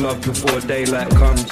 love before daylight comes.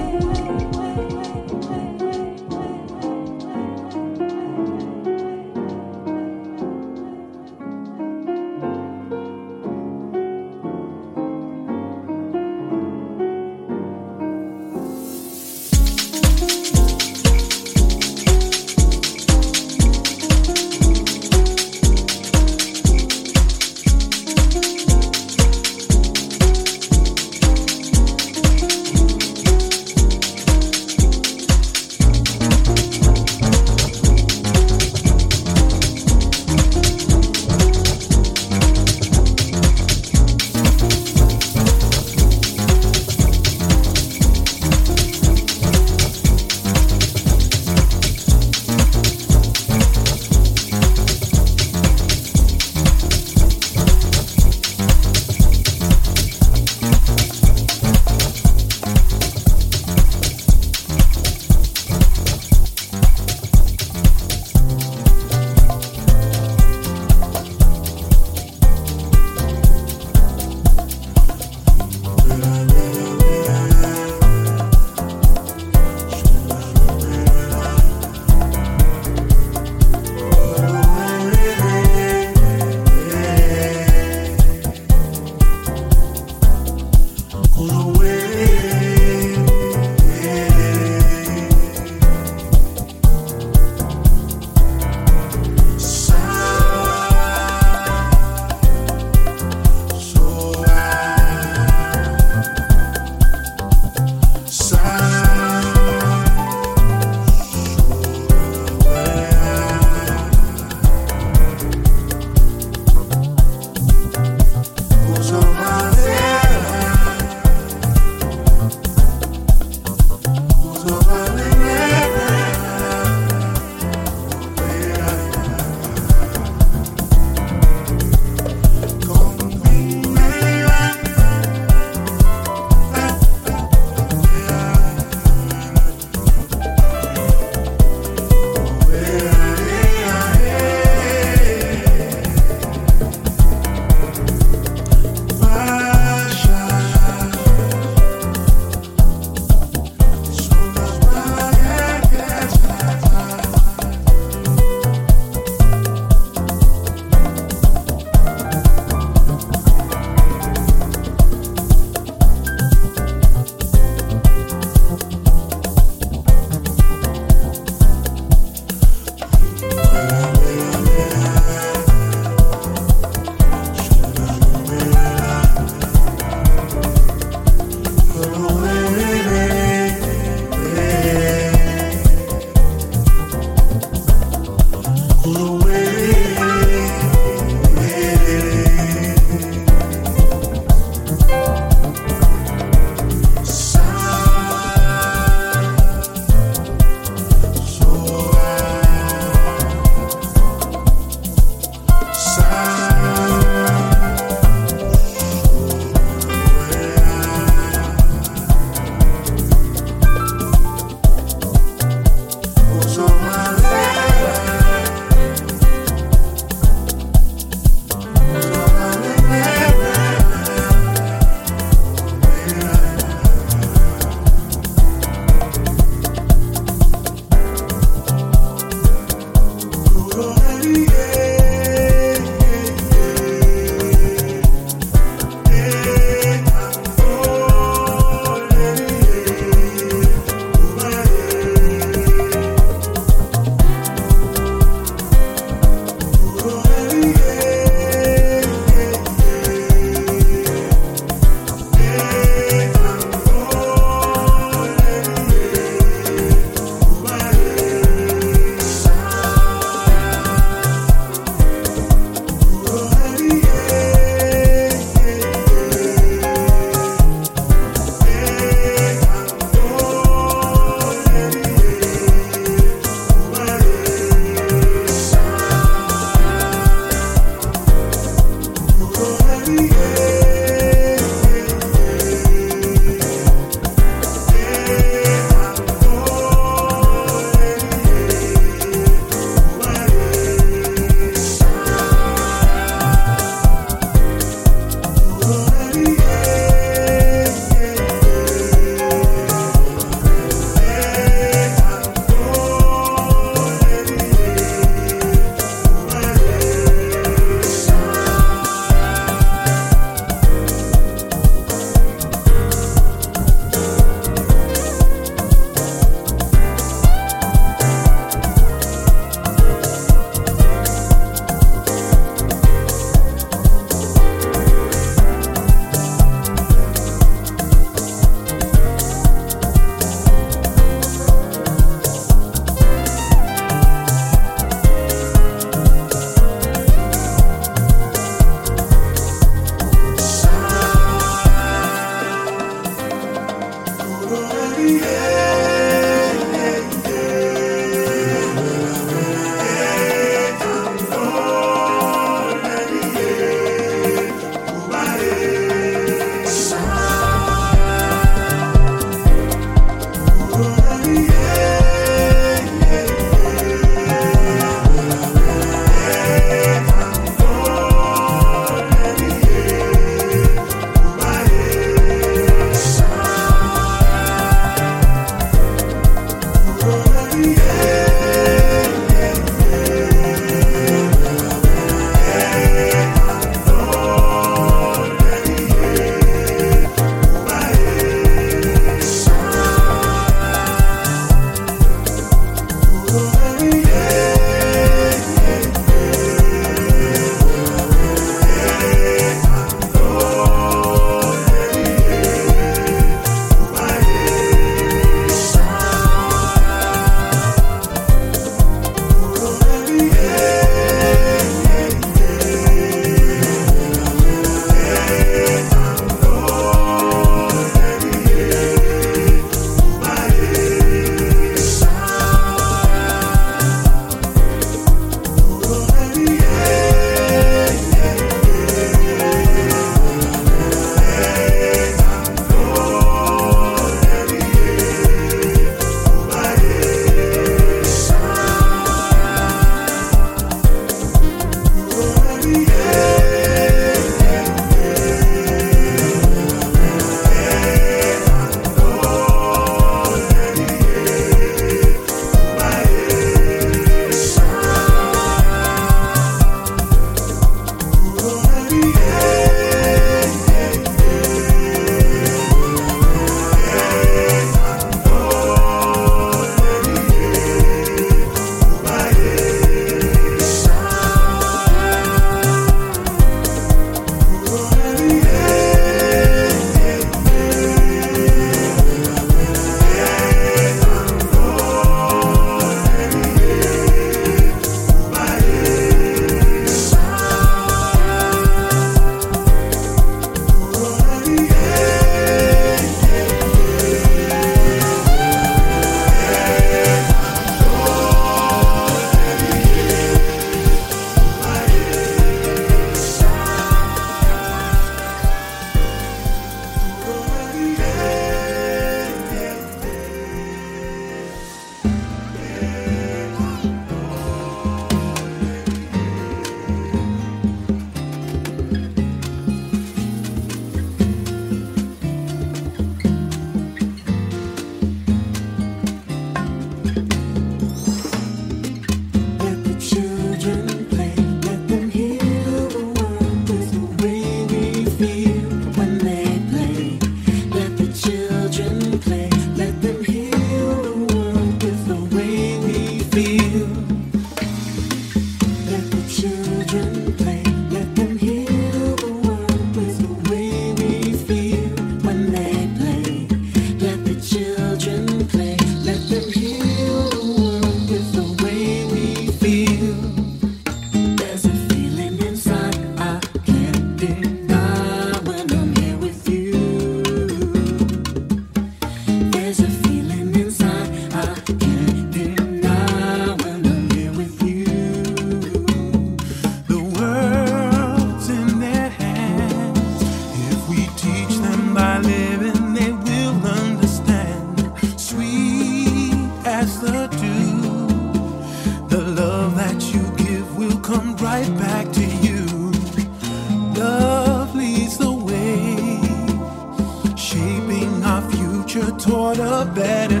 better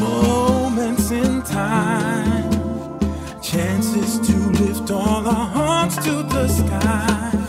moments in time. Chances to lift all our hearts to the sky.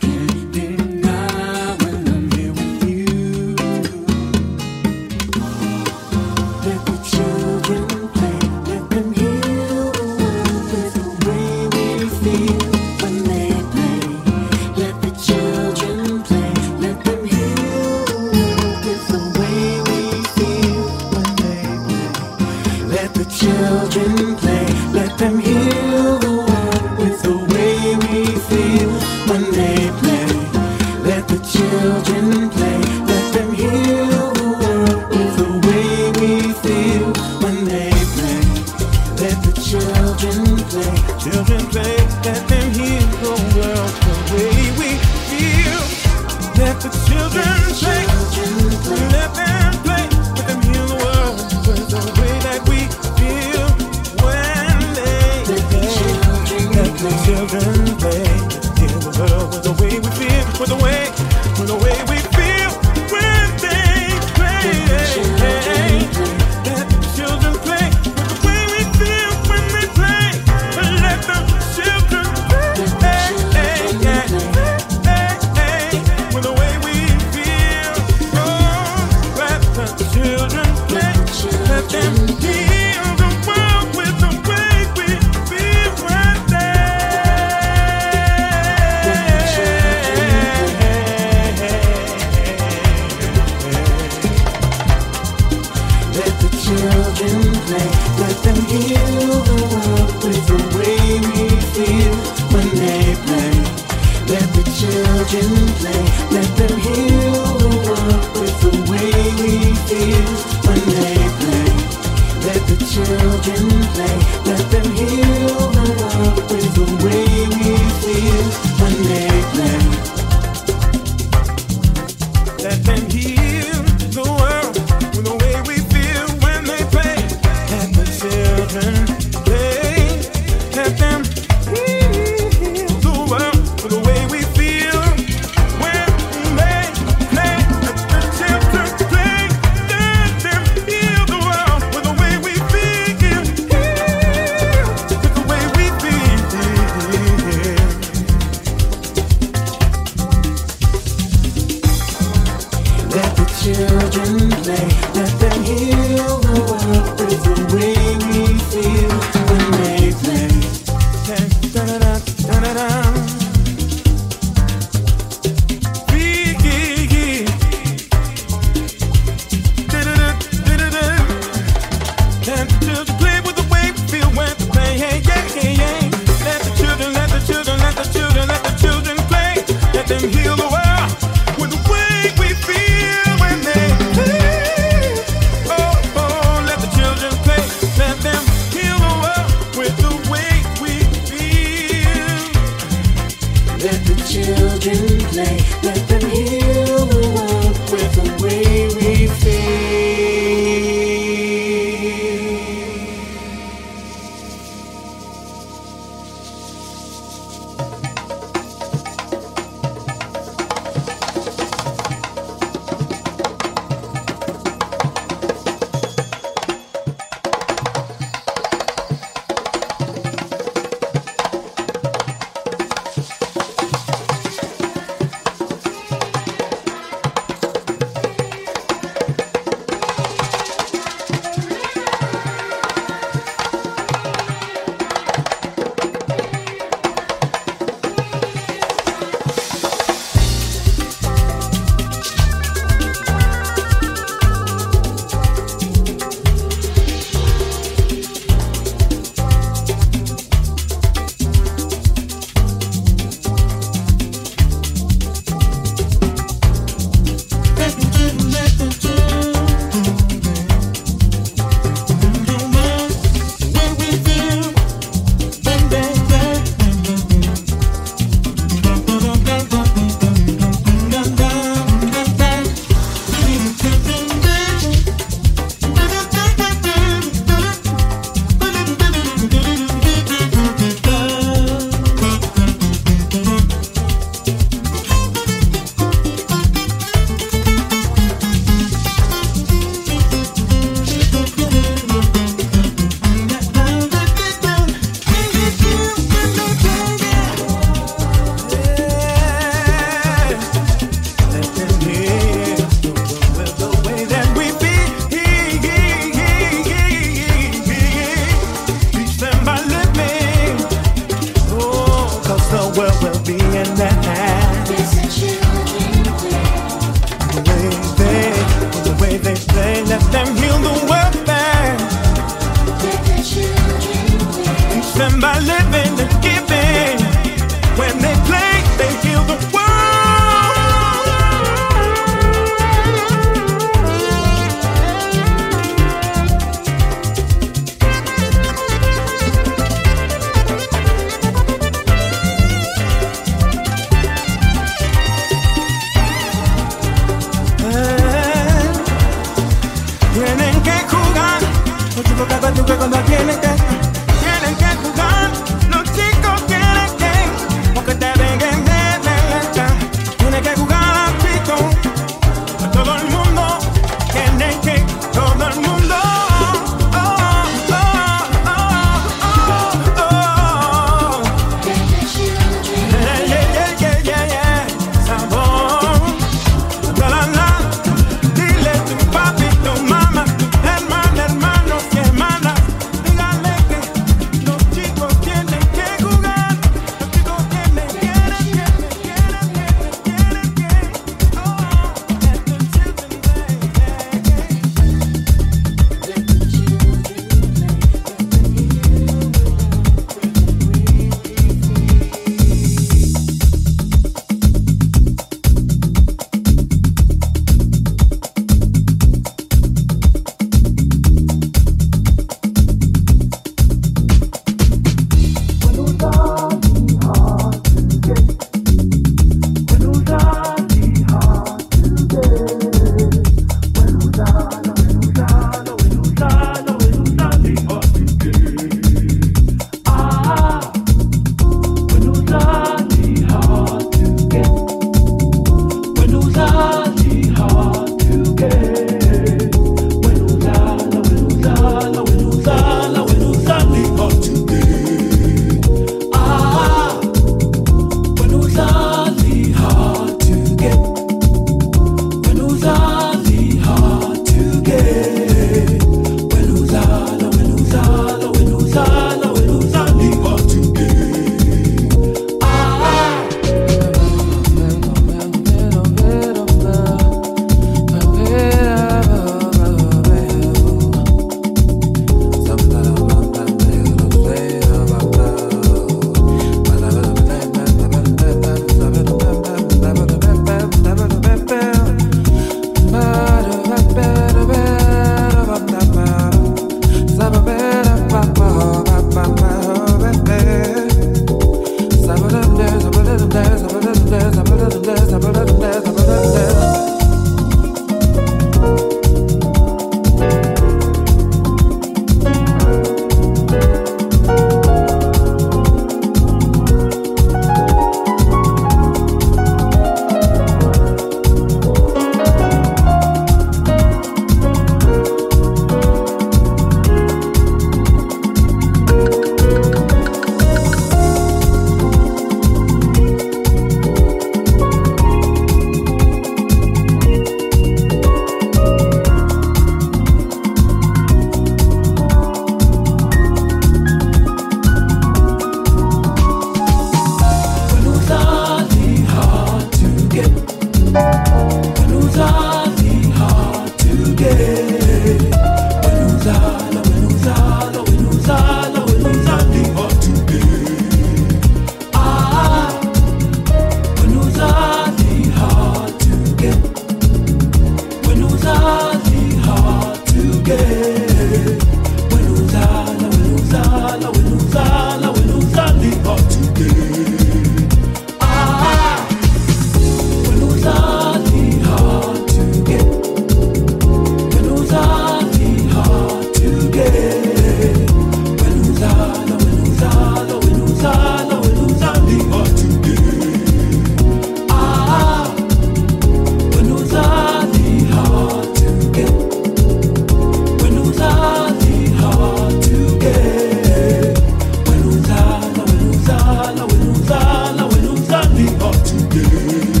You.